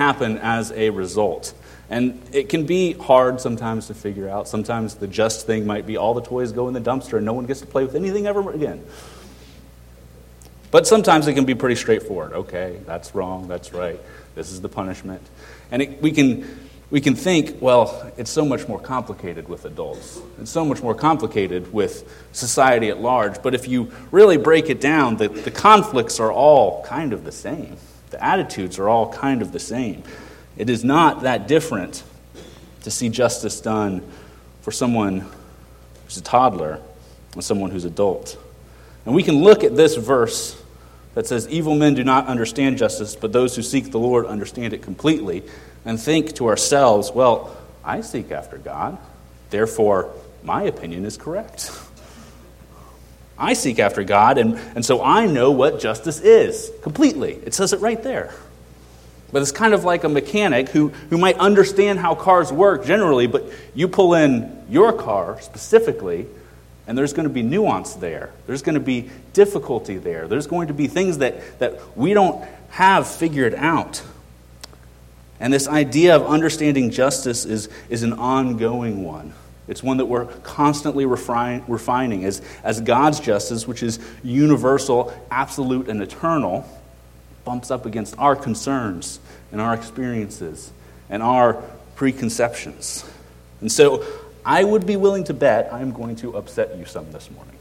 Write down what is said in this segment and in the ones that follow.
happen as a result. And it can be hard sometimes to figure out. Sometimes the just thing might be all the toys go in the dumpster and no one gets to play with anything ever again. But sometimes it can be pretty straightforward. Okay, that's wrong, that's right, this is the punishment. And it, we, can, we can think, well, it's so much more complicated with adults. It's so much more complicated with society at large. But if you really break it down, the, the conflicts are all kind of the same. The attitudes are all kind of the same. It is not that different to see justice done for someone who's a toddler and someone who's adult. And we can look at this verse that says, Evil men do not understand justice, but those who seek the Lord understand it completely, and think to ourselves, Well, I seek after God, therefore my opinion is correct. I seek after God, and, and so I know what justice is completely. It says it right there. But it's kind of like a mechanic who, who might understand how cars work generally, but you pull in your car specifically, and there's going to be nuance there. There's going to be difficulty there. There's going to be things that, that we don't have figured out. And this idea of understanding justice is, is an ongoing one. It's one that we're constantly refine, refining as, as God's justice, which is universal, absolute, and eternal, bumps up against our concerns and our experiences and our preconceptions. And so I would be willing to bet I'm going to upset you some this morning.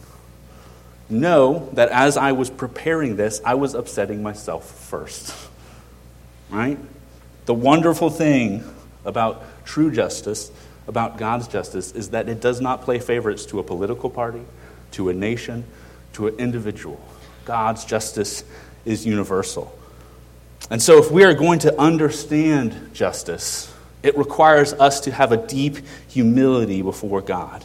Know that as I was preparing this, I was upsetting myself first. Right? The wonderful thing about true justice about God's justice is that it does not play favorites to a political party, to a nation, to an individual. God's justice is universal. And so, if we are going to understand justice, it requires us to have a deep humility before God.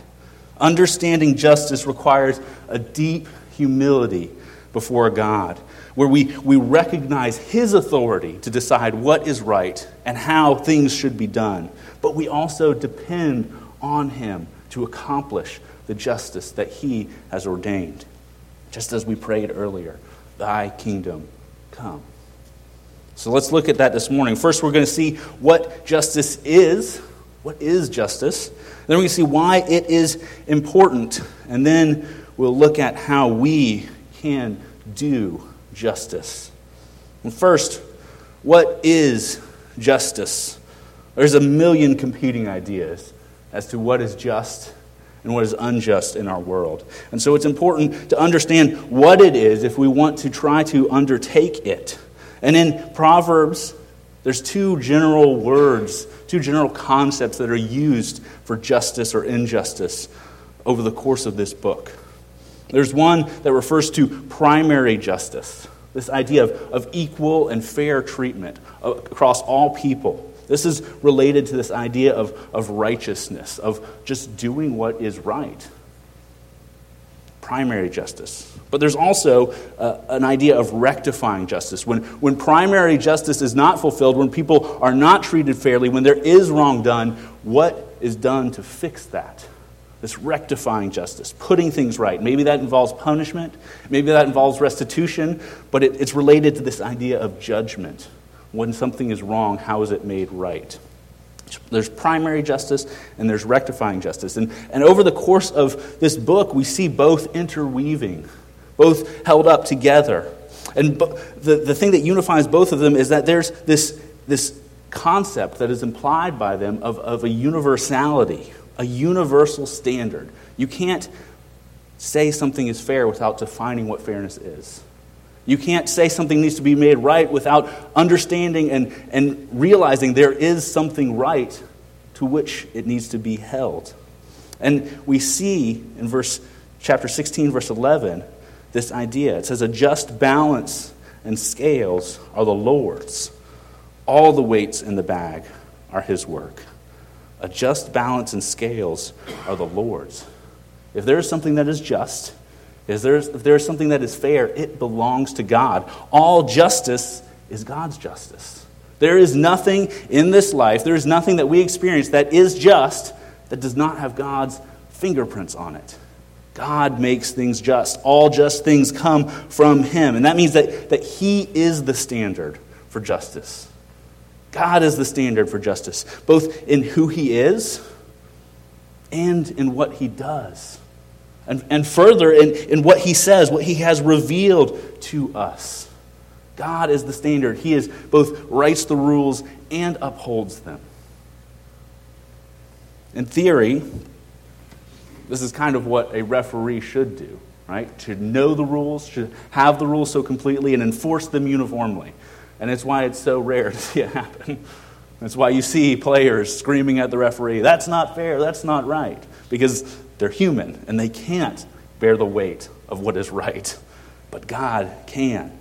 Understanding justice requires a deep humility before God, where we, we recognize His authority to decide what is right and how things should be done but we also depend on Him to accomplish the justice that He has ordained. Just as we prayed earlier, Thy kingdom come. So let's look at that this morning. First, we're going to see what justice is. What is justice? Then to see why it is important. And then we'll look at how we can do justice. And first, what is justice? There's a million competing ideas as to what is just and what is unjust in our world. And so it's important to understand what it is if we want to try to undertake it. And in Proverbs, there's two general words, two general concepts that are used for justice or injustice over the course of this book. There's one that refers to primary justice, this idea of, of equal and fair treatment uh, across all people. This is related to this idea of, of righteousness, of just doing what is right. Primary justice. But there's also uh, an idea of rectifying justice. When, when primary justice is not fulfilled, when people are not treated fairly, when there is wrong done, what is done to fix that? This rectifying justice, putting things right. Maybe that involves punishment, maybe that involves restitution, but it, it's related to this idea of judgment when something is wrong, how is it made right? There's primary justice and there's rectifying justice. And, and over the course of this book, we see both interweaving, both held up together. And the, the thing that unifies both of them is that there's this, this concept that is implied by them of, of a universality, a universal standard. You can't say something is fair without defining what fairness is. You can't say something needs to be made right without understanding and, and realizing there is something right to which it needs to be held. And we see in verse chapter 16, verse 11, this idea. It says, A just balance and scales are the Lord's. All the weights in the bag are his work. A just balance and scales are the Lord's. If there is something that is just, is there, if there is something that is fair, it belongs to God. All justice is God's justice. There is nothing in this life, there is nothing that we experience that is just that does not have God's fingerprints on it. God makes things just. All just things come from Him. And that means that, that He is the standard for justice. God is the standard for justice, both in who He is and in what He does. And, and further, in, in what He says, what He has revealed to us. God is the standard. He is both writes the rules and upholds them. In theory, this is kind of what a referee should do, right? To know the rules, to have the rules so completely and enforce them uniformly. And it's why it's so rare to see it happen. That's why you see players screaming at the referee, that's not fair, that's not right, because they're human and they can't bear the weight of what is right. But God can.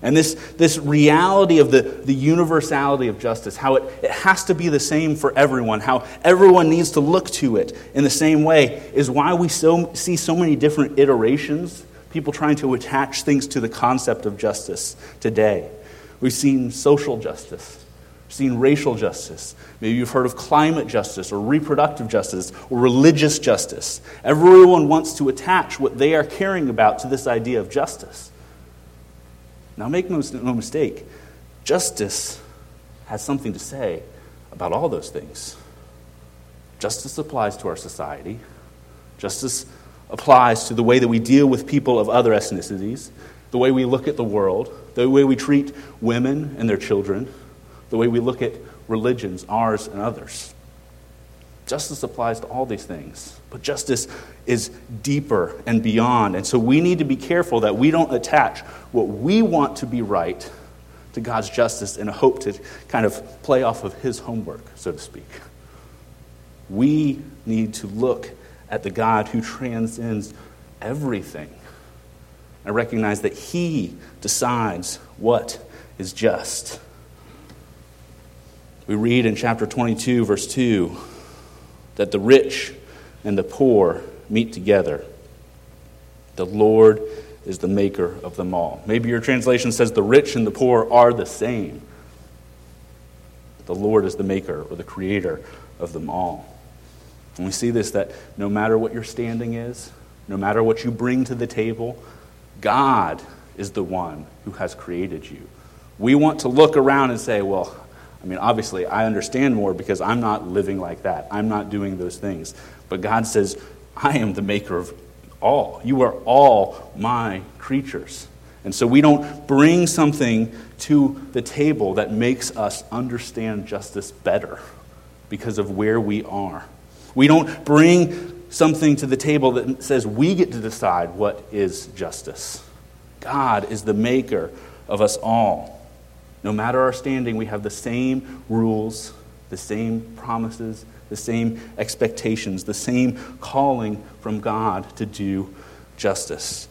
And this, this reality of the, the universality of justice, how it, it has to be the same for everyone, how everyone needs to look to it in the same way, is why we so, see so many different iterations, people trying to attach things to the concept of justice today. We've seen social justice, seen racial justice. Maybe you've heard of climate justice or reproductive justice or religious justice. Everyone wants to attach what they are caring about to this idea of justice. Now, make no, mistake, justice has something to say about all those things. Justice applies to our society, justice applies to the way that we deal with people of other ethnicities, the way we look at the world, the way we treat women and their children, the way we look at religions, ours and others. Justice applies to all these things, but justice is deeper and beyond. And so we need to be careful that we don't attach what we want to be right to God's justice in a hope to kind of play off of His homework, so to speak. We need to look at the God who transcends everything and recognize that He decides what is just. We read in chapter 22, verse 2 that the rich and the poor meet together. The Lord is the maker of them all. Maybe your translation says the rich and the poor are the same. The Lord is the maker or the creator of them all. And we see this that no matter what your standing is, no matter what you bring to the table, God is the one who has created you. We want to look around and say, well, I mean, obviously, I understand more because I'm not living like that. I'm not doing those things. But God says, I am the maker of all. You are all my creatures. And so we don't bring something to the table that makes us understand justice better because of where we are. We don't bring something to the table that says we get to decide what is justice. God is the maker of us all. No matter our standing, we have the same rules, the same promises, the same expectations, the same calling from God to do justice.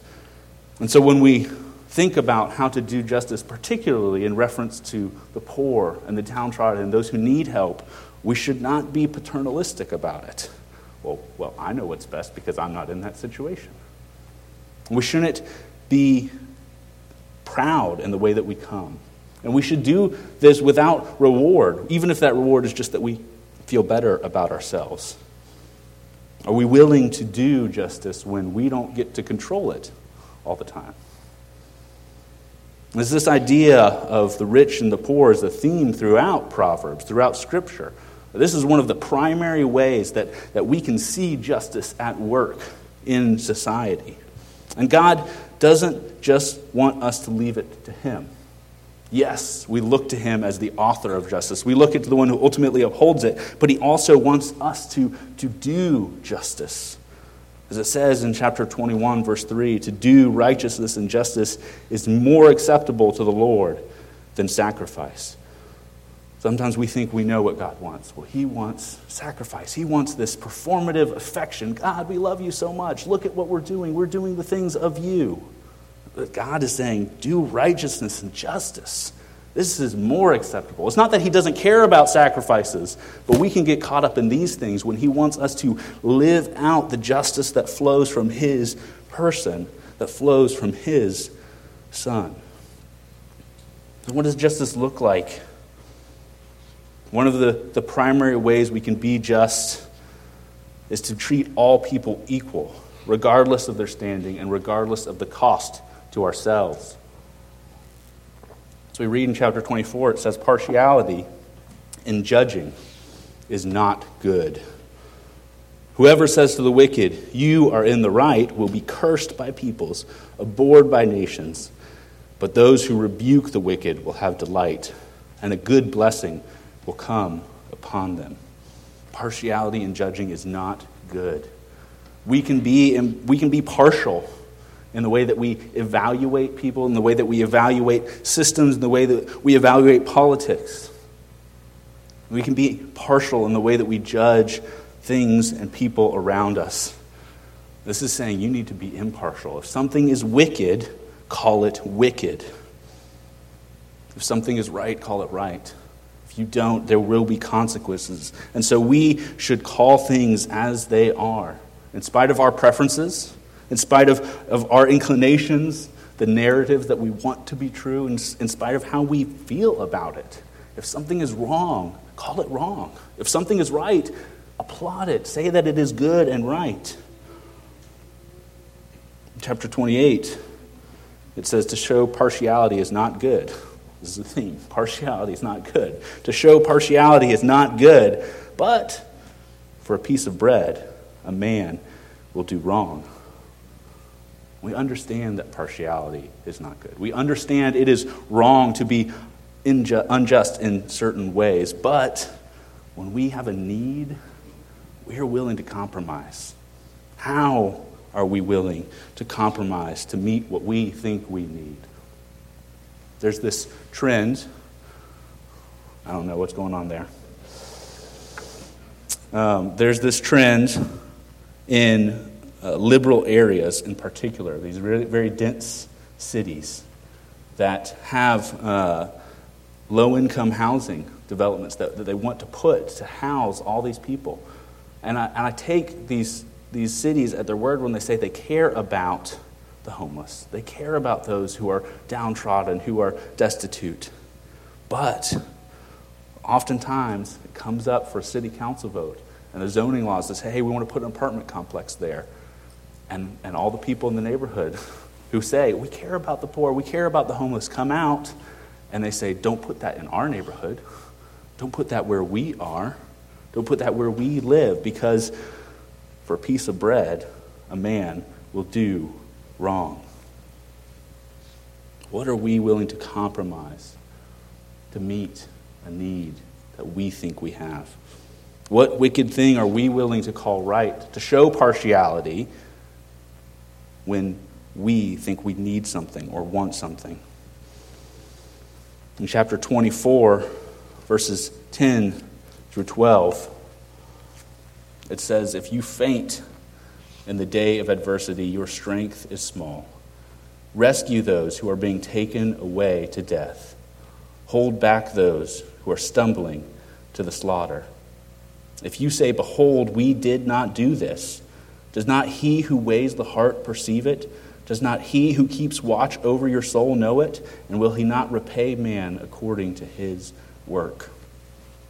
And so when we think about how to do justice, particularly in reference to the poor and the downtrodden and those who need help, we should not be paternalistic about it. Well, well, I know what's best because I'm not in that situation. We shouldn't be proud in the way that we come. And we should do this without reward, even if that reward is just that we feel better about ourselves. Are we willing to do justice when we don't get to control it all the time? Is this idea of the rich and the poor is a theme throughout Proverbs, throughout Scripture. This is one of the primary ways that, that we can see justice at work in society. And God doesn't just want us to leave it to Him. Yes, we look to him as the author of justice. We look at the one who ultimately upholds it, but he also wants us to, to do justice. As it says in chapter 21, verse 3, to do righteousness and justice is more acceptable to the Lord than sacrifice. Sometimes we think we know what God wants. Well, He wants sacrifice. He wants this performative affection. God, we love you so much. Look at what we're doing. We're doing the things of you. But God is saying, do righteousness and justice. This is more acceptable. It's not that He doesn't care about sacrifices, but we can get caught up in these things when He wants us to live out the justice that flows from His person, that flows from His Son. So what does justice look like? One of the, the primary ways we can be just is to treat all people equal, regardless of their standing and regardless of the cost to ourselves. So we read in chapter 24, it says, Partiality in judging is not good. Whoever says to the wicked, You are in the right, will be cursed by peoples, abhorred by nations. But those who rebuke the wicked will have delight, and a good blessing will come upon them. Partiality in judging is not good. We can be, we can be partial in the way that we evaluate people, in the way that we evaluate systems, in the way that we evaluate politics. We can be partial in the way that we judge things and people around us. This is saying you need to be impartial. If something is wicked, call it wicked. If something is right, call it right. If you don't, there will be consequences. And so we should call things as they are, in spite of our preferences, in spite of, of our inclinations, the narratives that we want to be true, in, in spite of how we feel about it. If something is wrong, call it wrong. If something is right, applaud it. Say that it is good and right. chapter 28, it says to show partiality is not good. This is the theme. Partiality is not good. To show partiality is not good, but for a piece of bread, a man will do wrong. We understand that partiality is not good. We understand it is wrong to be unjust in certain ways, but when we have a need, we are willing to compromise. How are we willing to compromise to meet what we think we need? There's this trend. I don't know what's going on there. Um, there's this trend in uh, liberal areas in particular, these very, very dense cities that have uh, low income housing developments that, that, they want to put to house all these people. And I, and I take these, these cities at their word when they say they care about the homeless, they care about those who are downtrodden, who are destitute. But oftentimes it comes up for a city council vote, and the zoning laws that say, hey, we want to put an apartment complex there. And, and all the people in the neighborhood who say, we care about the poor, we care about the homeless, come out and they say, don't put that in our neighborhood. Don't put that where we are. Don't put that where we live because for a piece of bread, a man will do wrong. What are we willing to compromise to meet a need that we think we have? What wicked thing are we willing to call right to show partiality when we think we need something or want something? In chapter 24, verses 10 through 12, it says, If you faint in the day of adversity, your strength is small. Rescue those who are being taken away to death. Hold back those who are stumbling to the slaughter. If you say, Behold, we did not do this, does not he who weighs the heart perceive it? Does not he who keeps watch over your soul know it? And will he not repay man according to his work?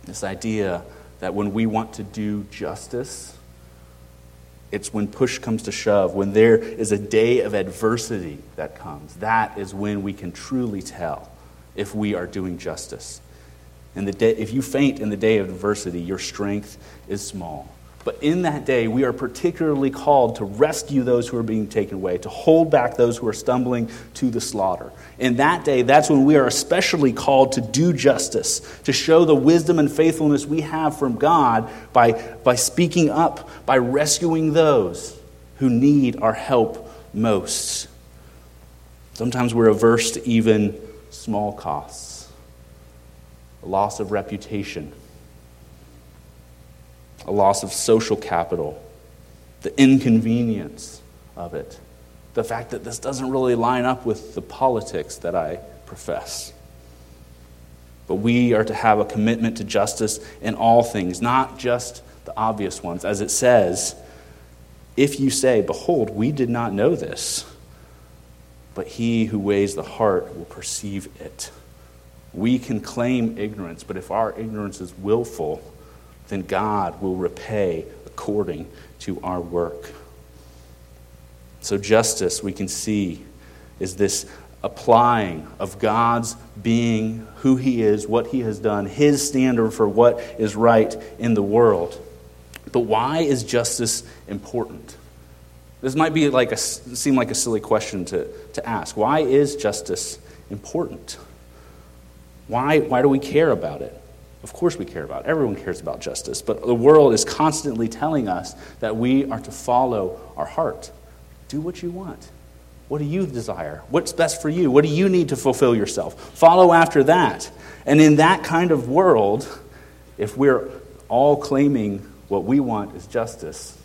This idea that when we want to do justice, it's when push comes to shove, when there is a day of adversity that comes. That is when we can truly tell if we are doing justice. And the day, if you faint in the day of adversity, your strength is small. But in that day, we are particularly called to rescue those who are being taken away, to hold back those who are stumbling to the slaughter. In that day, that's when we are especially called to do justice, to show the wisdom and faithfulness we have from God by, by speaking up, by rescuing those who need our help most. Sometimes we're averse to even small costs, loss of reputation a loss of social capital, the inconvenience of it, the fact that this doesn't really line up with the politics that I profess. But we are to have a commitment to justice in all things, not just the obvious ones. As it says, if you say, Behold, we did not know this, but he who weighs the heart will perceive it. We can claim ignorance, but if our ignorance is willful, then God will repay according to our work. So, justice, we can see, is this applying of God's being, who He is, what He has done, His standard for what is right in the world. But why is justice important? This might be like a, seem like a silly question to, to ask. Why is justice important? Why, why do we care about it? Of course, we care about. Everyone cares about justice. But the world is constantly telling us that we are to follow our heart. Do what you want. What do you desire? What's best for you? What do you need to fulfill yourself? Follow after that. And in that kind of world, if we're all claiming what we want is justice,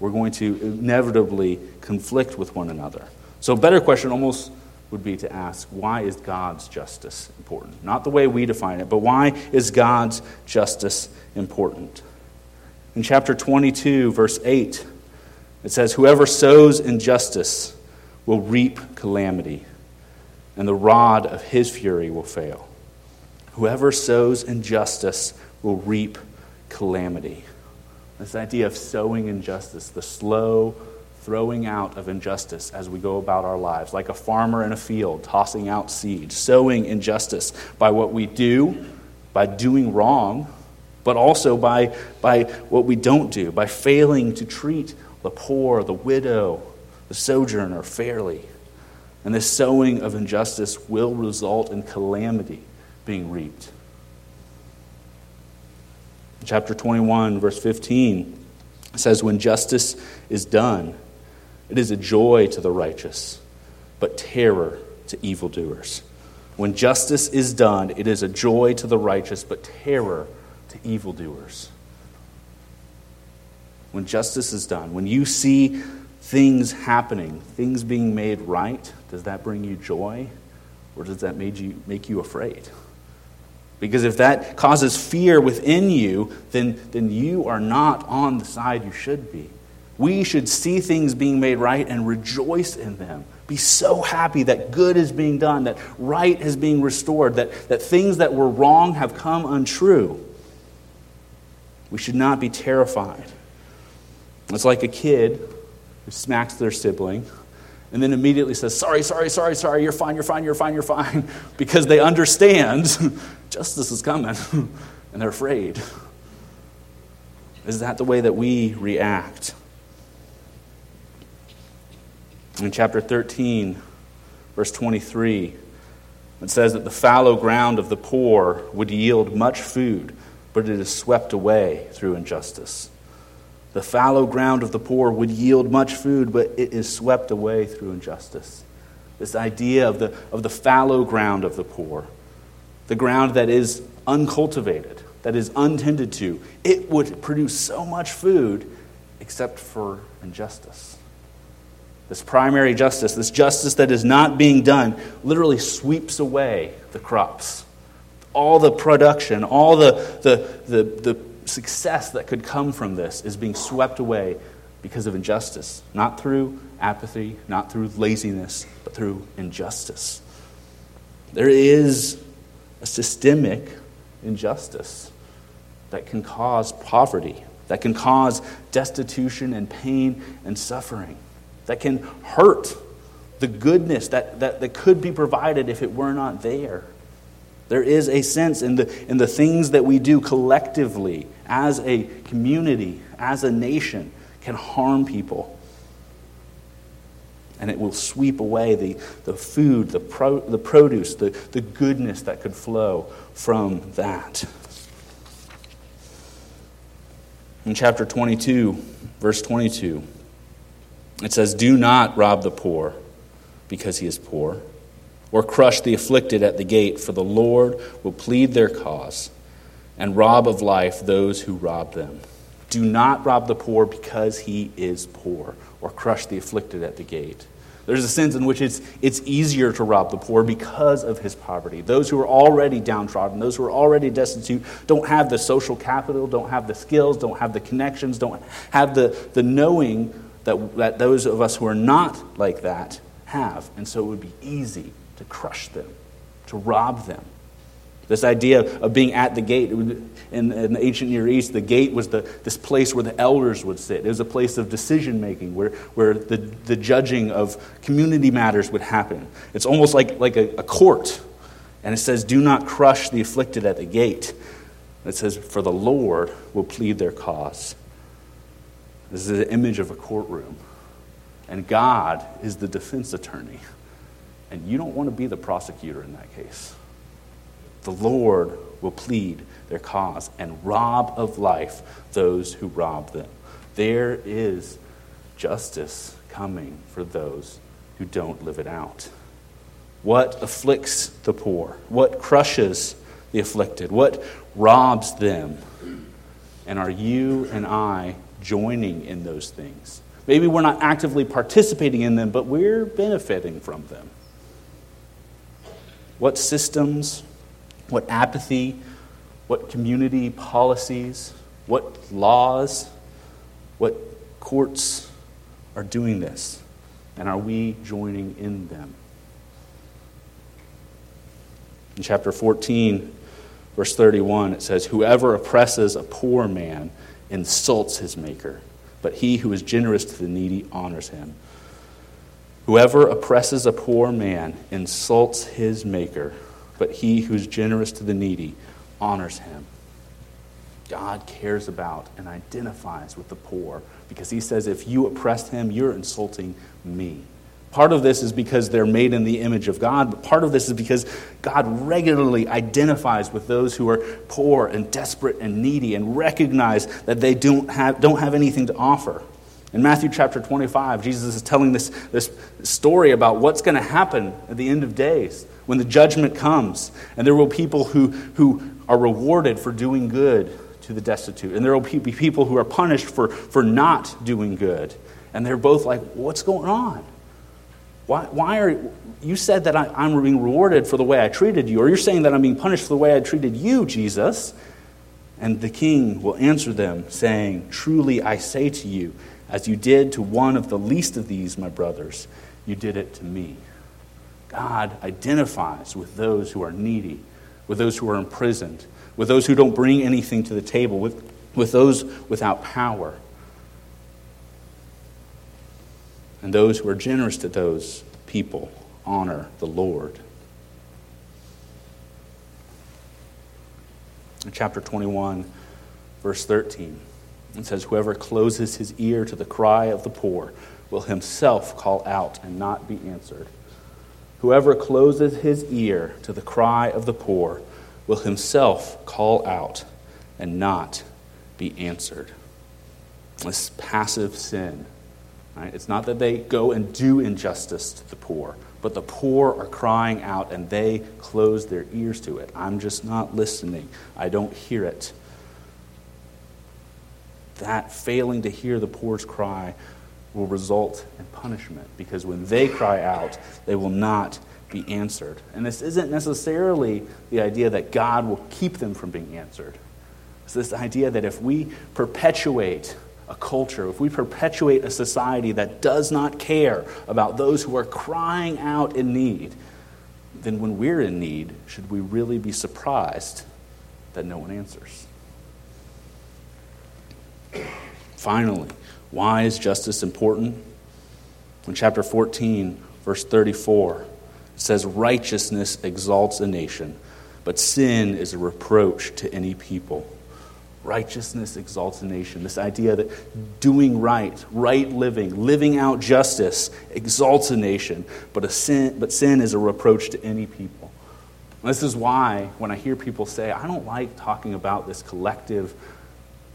we're going to inevitably conflict with one another. So, better question almost would be to ask why is God's justice important? Not the way we define it, but why is God's justice important? In chapter 22, verse 8, it says, Whoever sows injustice will reap calamity, and the rod of his fury will fail. Whoever sows injustice will reap calamity. This idea of sowing injustice, the slow throwing out of injustice as we go about our lives, like a farmer in a field tossing out seed, sowing injustice by what we do, by doing wrong, but also by, by what we don't do, by failing to treat the poor, the widow, the sojourner fairly. And this sowing of injustice will result in calamity being reaped. Chapter 21, verse 15 says, When justice is done, it is a joy to the righteous, but terror to evildoers. When justice is done, it is a joy to the righteous, but terror to evildoers. When justice is done, when you see things happening, things being made right, does that bring you joy or does that make you, make you afraid? Because if that causes fear within you, then, then you are not on the side you should be. We should see things being made right and rejoice in them. Be so happy that good is being done, that right is being restored, that, that things that were wrong have come untrue. We should not be terrified. It's like a kid who smacks their sibling and then immediately says, Sorry, sorry, sorry, sorry, you're fine, you're fine, you're fine, you're fine, because they understand justice is coming and they're afraid. Is that the way that we react? In chapter 13, verse 23, it says that the fallow ground of the poor would yield much food, but it is swept away through injustice. The fallow ground of the poor would yield much food, but it is swept away through injustice. This idea of the, of the fallow ground of the poor, the ground that is uncultivated, that is untended to, it would produce so much food except for injustice. This primary justice, this justice that is not being done, literally sweeps away the crops. All the production, all the, the, the, the success that could come from this is being swept away because of injustice. Not through apathy, not through laziness, but through injustice. There is a systemic injustice that can cause poverty, that can cause destitution and pain and suffering, that can hurt the goodness that, that, that could be provided if it were not there. There is a sense in the, in the things that we do collectively as a community, as a nation, can harm people. And it will sweep away the, the food, the, pro, the produce, the, the goodness that could flow from that. In chapter 22, verse 22, it says, Do not rob the poor because he is poor, or crush the afflicted at the gate, for the Lord will plead their cause and rob of life those who rob them. Do not rob the poor because he is poor, or crush the afflicted at the gate. There's a sense in which it's, it's easier to rob the poor because of his poverty. Those who are already downtrodden, those who are already destitute, don't have the social capital, don't have the skills, don't have the connections, don't have the, the knowing that, that those of us who are not like that have. And so it would be easy to crush them, to rob them. This idea of being at the gate. In, in, the ancient Near East, the gate was the, this place where the elders would sit. It was a place of decision making where, where the, the judging of community matters would happen. It's almost like, like a, a court. And it says, Do not crush the afflicted at the gate. It says, For the Lord will plead their cause. This is an image of a courtroom. And God is the defense attorney. And you don't want to be the prosecutor in that case. The Lord will plead their cause and rob of life those who rob them. There is justice coming for those who don't live it out. What afflicts the poor? What crushes the afflicted? What robs them? And are you and I joining in those things? Maybe we're not actively participating in them, but we're benefiting from them. What systems, what apathy, what community policies, what laws, what courts are doing this? And are we joining in them? In chapter 14, verse 31, it says, Whoever oppresses a poor man insults his maker, but he who is generous to the needy honors him. Whoever oppresses a poor man insults his maker, but he who is generous to the needy honors him. God cares about and identifies with the poor because he says, if you oppress him, you're insulting me. Part of this is because they're made in the image of God, but part of this is because God regularly identifies with those who are poor and desperate and needy and recognize that they don't have, don't have anything to offer. In Matthew chapter 25, Jesus is telling this, this story about what's going to happen at the end of days when the judgment comes. And there will be people who, who are rewarded for doing good to the destitute, and there will be people who are punished for, for not doing good. And they're both like, What's going on? Why, why are you said that I, I'm being rewarded for the way I treated you, or you're saying that I'm being punished for the way I treated you, Jesus? And the king will answer them, saying, Truly I say to you, as you did to one of the least of these, my brothers, you did it to me. God identifies with those who are needy, with those who are imprisoned, with those who don't bring anything to the table, with, with those without power. And those who are generous to those people honor the Lord. In chapter 21, verse 13, it says, Whoever closes his ear to the cry of the poor will himself call out and not be answered. Whoever closes his ear to the cry of the poor will himself call out and not be answered. This passive sin Right? It's not that they go and do injustice to the poor, but the poor are crying out and they close their ears to it. I'm just not listening. I don't hear it. That failing to hear the poor's cry will result in punishment because when they cry out, they will not be answered. And this isn't necessarily the idea that God will keep them from being answered. It's this idea that if we perpetuate a culture, if we perpetuate a society that does not care about those who are crying out in need, then when we're in need, should we really be surprised that no one answers? Finally, why is justice important? In chapter 14, verse 34, it says, Righteousness exalts a nation, but sin is a reproach to any people. Righteousness exalts a nation. This idea that doing right, right living, living out justice exalts a nation, but, a sin, but sin is a reproach to any people. And this is why when I hear people say, I don't like talking about this collective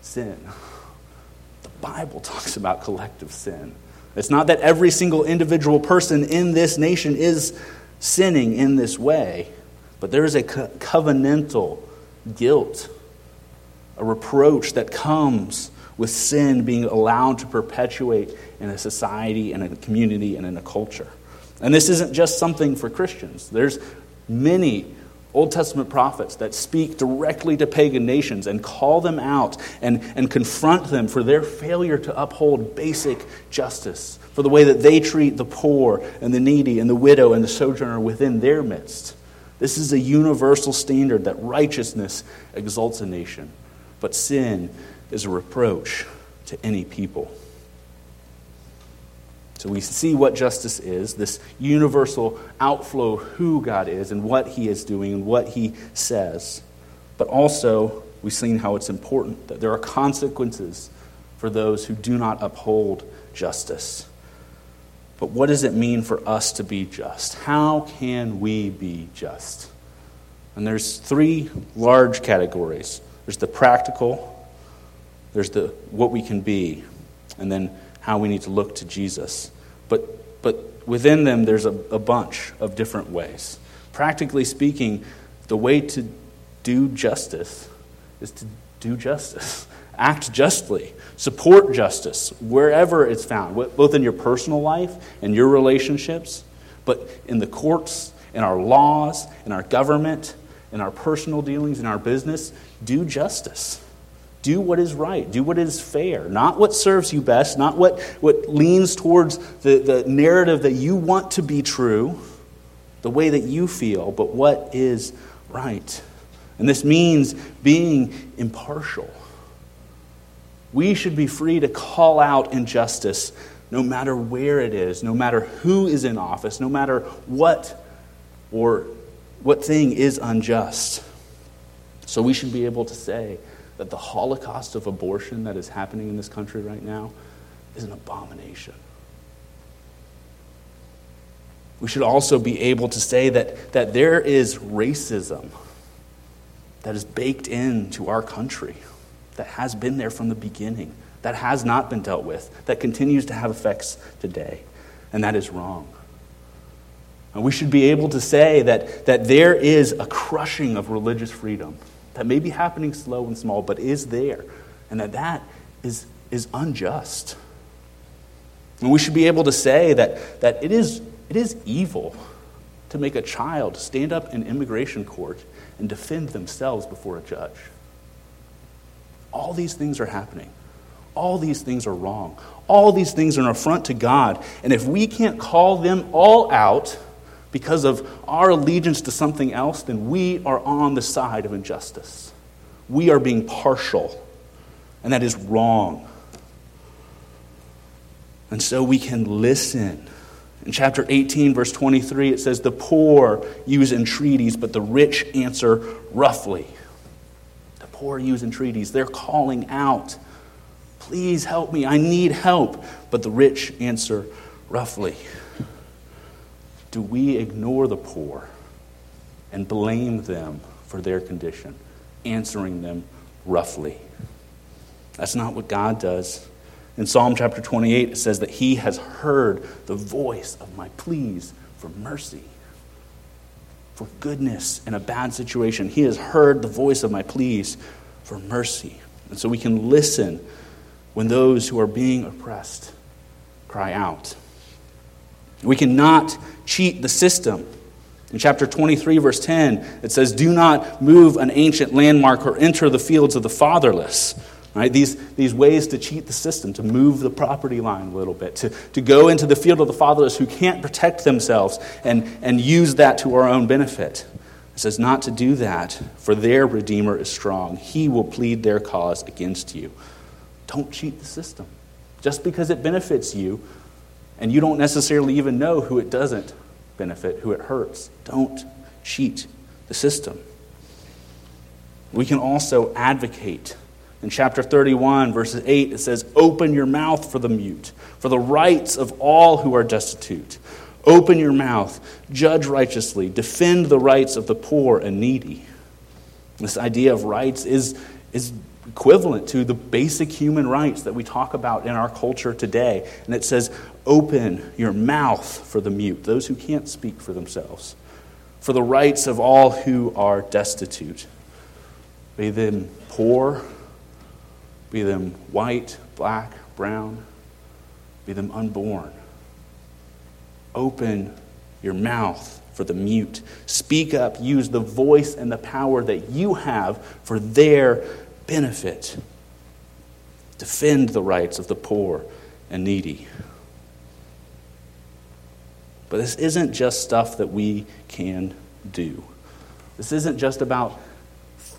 sin, the Bible talks about collective sin. It's not that every single individual person in this nation is sinning in this way, but there is a co- covenantal guilt a reproach that comes with sin being allowed to perpetuate in a society and a community and in a culture. And this isn't just something for Christians. There's many Old Testament prophets that speak directly to pagan nations and call them out and, and confront them for their failure to uphold basic justice, for the way that they treat the poor and the needy and the widow and the sojourner within their midst. This is a universal standard that righteousness exalts a nation, but sin is a reproach to any people. So we see what justice is, this universal outflow of who God is and what he is doing and what he says. But also, we've seen how it's important that there are consequences for those who do not uphold justice. But what does it mean for us to be just? How can we be just? And there's three large categories. There's the practical, there's the what we can be, and then how we need to look to Jesus. But but within them there's a, a bunch of different ways. Practically speaking, the way to do justice is to do justice. Act justly. Support justice wherever it's found, both in your personal life and your relationships, but in the courts, in our laws, in our government, in our personal dealings, in our business. Do justice. Do what is right. Do what is fair. Not what serves you best, not what, what leans towards the, the narrative that you want to be true, the way that you feel, but what is right. And this means being impartial. We should be free to call out injustice no matter where it is, no matter who is in office, no matter what or what thing is unjust. So we should be able to say that the holocaust of abortion that is happening in this country right now is an abomination. We should also be able to say that, that there is racism that is baked into our country that has been there from the beginning, that has not been dealt with, that continues to have effects today. And that is wrong. And we should be able to say that, that there is a crushing of religious freedom that may be happening slow and small, but is there, and that that is, is unjust. And we should be able to say that, that it, is, it is evil to make a child stand up in immigration court and defend themselves before a judge. All these things are happening. All these things are wrong. All these things are an affront to God. And if we can't call them all out because of our allegiance to something else, then we are on the side of injustice. We are being partial. And that is wrong. And so we can listen. In chapter 18, verse 23, it says, The poor use entreaties, but the rich answer roughly The poor use entreaties. They're calling out, Please help me. I need help. But the rich answer roughly. Do we ignore the poor and blame them for their condition, answering them roughly? That's not what God does. In Psalm chapter 28, it says that He has heard the voice of my pleas for mercy for goodness in a bad situation. He has heard the voice of my pleas for mercy. And so we can listen when those who are being oppressed cry out. We cannot cheat the system. In chapter 23, verse 10, it says, Do not move an ancient landmark or enter the fields of the fatherless. Right? These, these ways to cheat the system, to move the property line a little bit, to, to go into the field of the fatherless who can't protect themselves and, and use that to our own benefit. It says not to do that, for their Redeemer is strong. He will plead their cause against you. Don't cheat the system. Just because it benefits you, and you don't necessarily even know who it doesn't benefit, who it hurts, don't cheat the system. We can also advocate in chapter 31, verses 8, it says, Open your mouth for the mute, for the rights of all who are destitute. Open your mouth, judge righteously, defend the rights of the poor and needy. This idea of rights is, is equivalent to the basic human rights that we talk about in our culture today. And it says, Open your mouth for the mute, those who can't speak for themselves, for the rights of all who are destitute, be them poor be them white, black, brown, be them unborn. Open your mouth for the mute. Speak up. Use the voice and the power that you have for their benefit. Defend the rights of the poor and needy. But this isn't just stuff that we can do. This isn't just about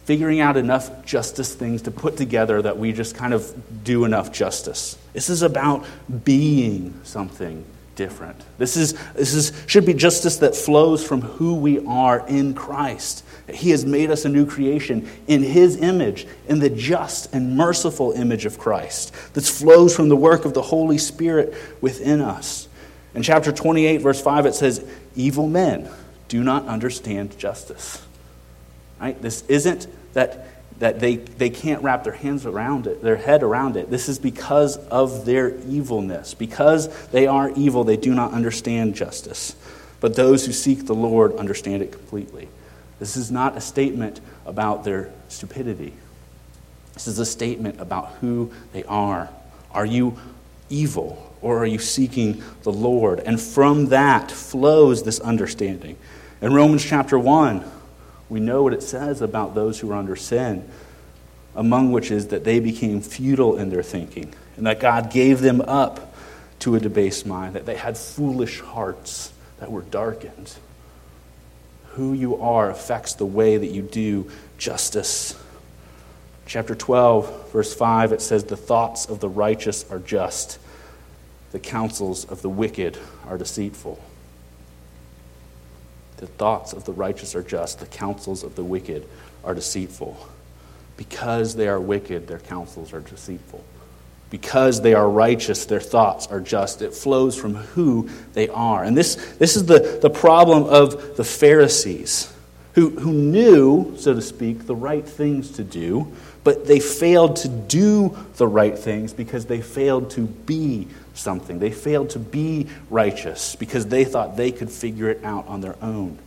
figuring out enough justice things to put together that we just kind of do enough justice. This is about being something different. This, is, this is, should be justice that flows from who we are in Christ. He has made us a new creation in His image, in the just and merciful image of Christ. This flows from the work of the Holy Spirit within us. In chapter 28, verse 5, it says, Evil men do not understand justice. Right? This isn't that, that they, they can't wrap their hands around it, their head around it. This is because of their evilness. Because they are evil, they do not understand justice. But those who seek the Lord understand it completely. This is not a statement about their stupidity. This is a statement about who they are. Are you evil or are you seeking the Lord? And from that flows this understanding. In Romans chapter 1, we know what it says about those who are under sin, among which is that they became futile in their thinking, and that God gave them up to a debased mind, that they had foolish hearts that were darkened. Who you are affects the way that you do justice. Chapter 12, verse 5, it says, The thoughts of the righteous are just, the counsels of the wicked are deceitful. The thoughts of the righteous are just, the counsels of the wicked are deceitful. Because they are wicked, their counsels are deceitful. Because they are righteous, their thoughts are just. It flows from who they are. And this, this is the, the problem of the Pharisees, who, who knew, so to speak, the right things to do, but they failed to do the right things because they failed to be something. They failed to be righteous because they thought they could figure it out on their own.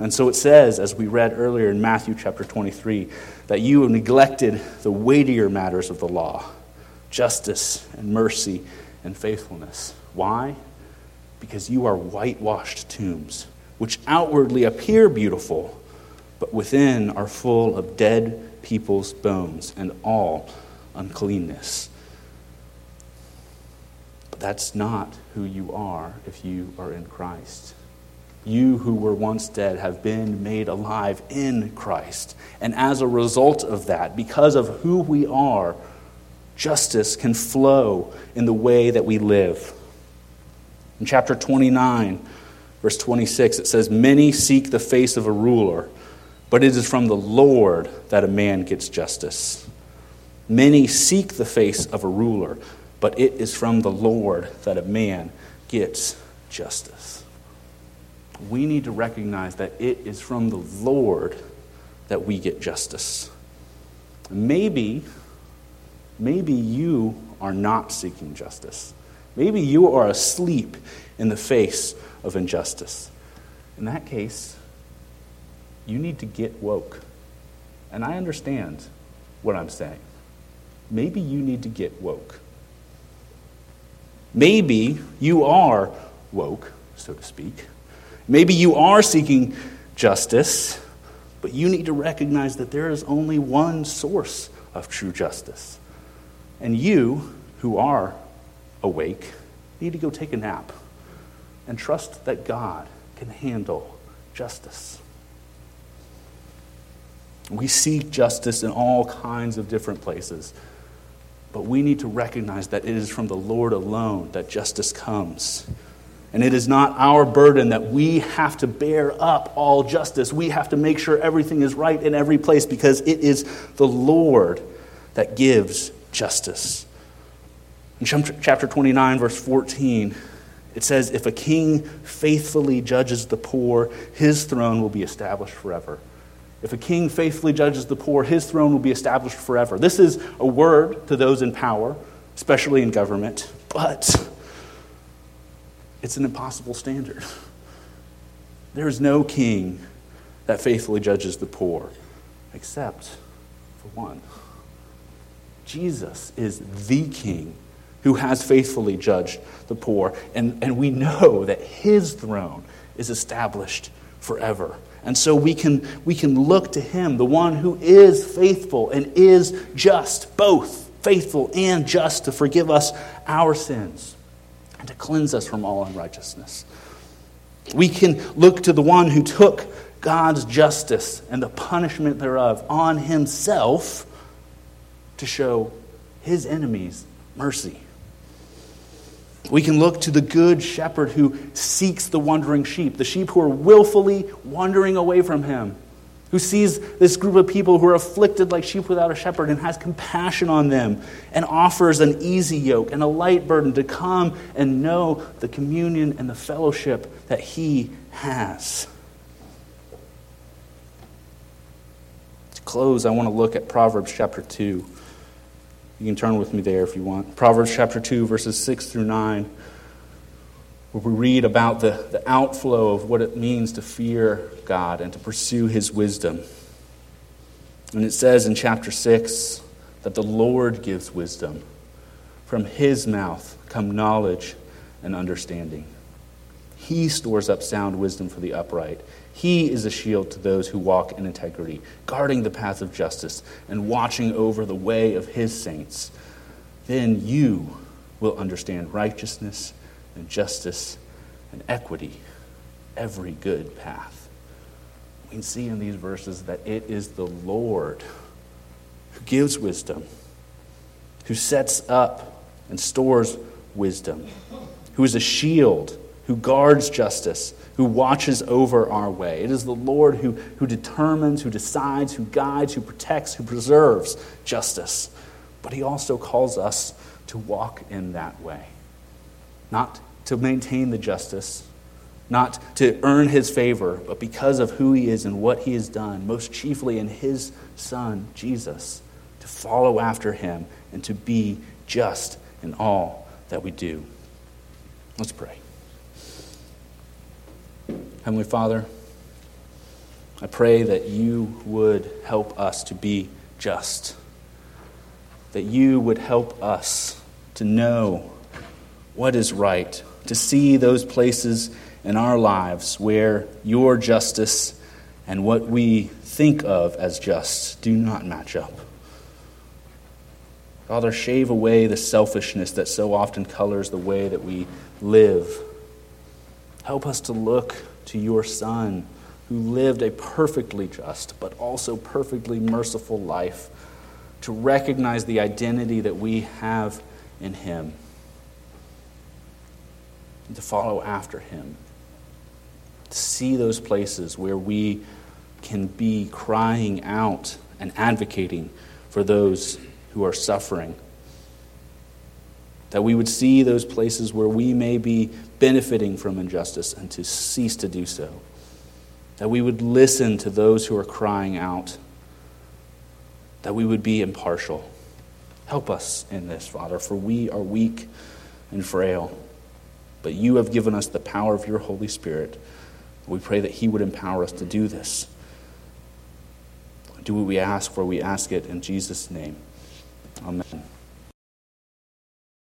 And so it says, as we read earlier in Matthew chapter 23, that you have neglected the weightier matters of the law justice and mercy and faithfulness. Why? Because you are whitewashed tombs, which outwardly appear beautiful, but within are full of dead people's bones and all uncleanness. That's not who you are if you are in Christ. You who were once dead have been made alive in Christ. And as a result of that, because of who we are, justice can flow in the way that we live. In chapter 29, verse 26, it says, Many seek the face of a ruler, but it is from the Lord that a man gets justice. Many seek the face of a ruler, but it is from the Lord that a man gets justice. We need to recognize that it is from the Lord that we get justice. Maybe, maybe you are not seeking justice. Maybe you are asleep in the face of injustice. In that case, you need to get woke. And I understand what I'm saying. Maybe you need to get woke. Maybe you are woke, so to speak. Maybe you are seeking justice, but you need to recognize that there is only one source of true justice. And you, who are awake, need to go take a nap and trust that God can handle justice. We seek justice in all kinds of different places. But we need to recognize that it is from the Lord alone that justice comes. And it is not our burden that we have to bear up all justice. We have to make sure everything is right in every place because it is the Lord that gives justice. In chapter 29, verse 14, it says, If a king faithfully judges the poor, his throne will be established forever. If a king faithfully judges the poor, his throne will be established forever. This is a word to those in power, especially in government, but it's an impossible standard. There is no king that faithfully judges the poor, except for one. Jesus is the king who has faithfully judged the poor, and, and we know that his throne is established forever. And so we can, we can look to him, the one who is faithful and is just, both faithful and just to forgive us our sins and to cleanse us from all unrighteousness. We can look to the one who took God's justice and the punishment thereof on himself to show his enemies mercy. We can look to the good shepherd who seeks the wandering sheep, the sheep who are willfully wandering away from him, who sees this group of people who are afflicted like sheep without a shepherd and has compassion on them and offers an easy yoke and a light burden to come and know the communion and the fellowship that he has. To close, I want to look at Proverbs chapter 2. You can turn with me there if you want. Proverbs chapter 2, verses 6 through 9, where we read about the, the outflow of what it means to fear God and to pursue his wisdom. And it says in chapter 6 that the Lord gives wisdom. From his mouth come knowledge and understanding. He stores up sound wisdom for the upright. He is a shield to those who walk in integrity, guarding the path of justice and watching over the way of his saints. Then you will understand righteousness and justice and equity, every good path. We see in these verses that it is the Lord who gives wisdom, who sets up and stores wisdom, who is a shield, who guards justice who watches over our way. It is the Lord who, who determines, who decides, who guides, who protects, who preserves justice. But He also calls us to walk in that way. Not to maintain the justice, not to earn His favor, but because of who He is and what He has done, most chiefly in His Son, Jesus, to follow after Him and to be just in all that we do. Let's pray. Heavenly Father, I pray that you would help us to be just, that you would help us to know what is right, to see those places in our lives where your justice and what we think of as just do not match up. Father, shave away the selfishness that so often colors the way that we live. Help us to look to your Son, who lived a perfectly just but also perfectly merciful life, to recognize the identity that we have in Him, to follow after Him, to see those places where we can be crying out and advocating for those who are suffering. That we would see those places where we may be benefiting from injustice and to cease to do so. That we would listen to those who are crying out. That we would be impartial. Help us in this, Father, for we are weak and frail. But you have given us the power of your Holy Spirit. We pray that He would empower us to do this. Do what we ask, for we ask it in Jesus' name. Amen.